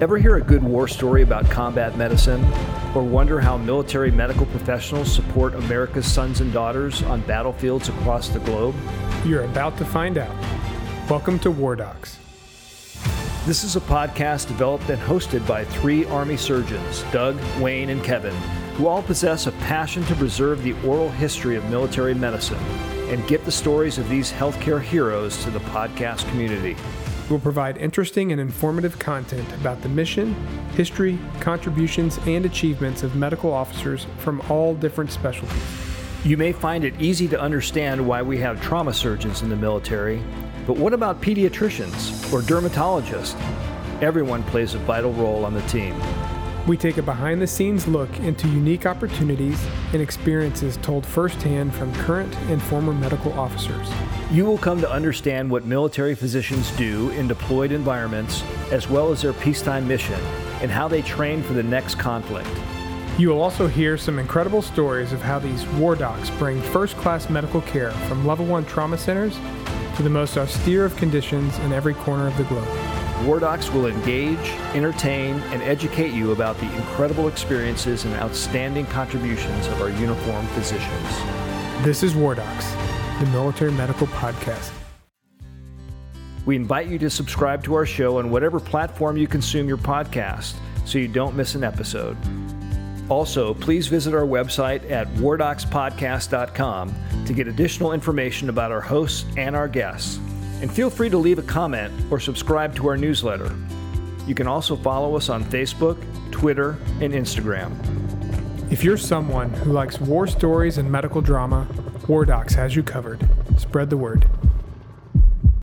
Ever hear a good war story about combat medicine? Or wonder how military medical professionals support America's sons and daughters on battlefields across the globe? You're about to find out. Welcome to War Docs. This is a podcast developed and hosted by three Army surgeons, Doug, Wayne, and Kevin, who all possess a passion to preserve the oral history of military medicine and get the stories of these healthcare heroes to the podcast community. We'll provide interesting and informative content about the mission, history, contributions, and achievements of medical officers from all different specialties. You may find it easy to understand why we have trauma surgeons in the military, but what about pediatricians or dermatologists? Everyone plays a vital role on the team. We take a behind the scenes look into unique opportunities and experiences told firsthand from current and former medical officers. You will come to understand what military physicians do in deployed environments, as well as their peacetime mission, and how they train for the next conflict. You will also hear some incredible stories of how these war docs bring first class medical care from level 1 trauma centers to the most austere of conditions in every corner of the globe. War Docs will engage, entertain, and educate you about the incredible experiences and outstanding contributions of our uniformed physicians. This is War Docs, the military medical podcast. We invite you to subscribe to our show on whatever platform you consume your podcast so you don't miss an episode. Also, please visit our website at wardocspodcast.com to get additional information about our hosts and our guests. And feel free to leave a comment or subscribe to our newsletter. You can also follow us on Facebook, Twitter, and Instagram. If you're someone who likes war stories and medical drama, War Docs has you covered. Spread the word.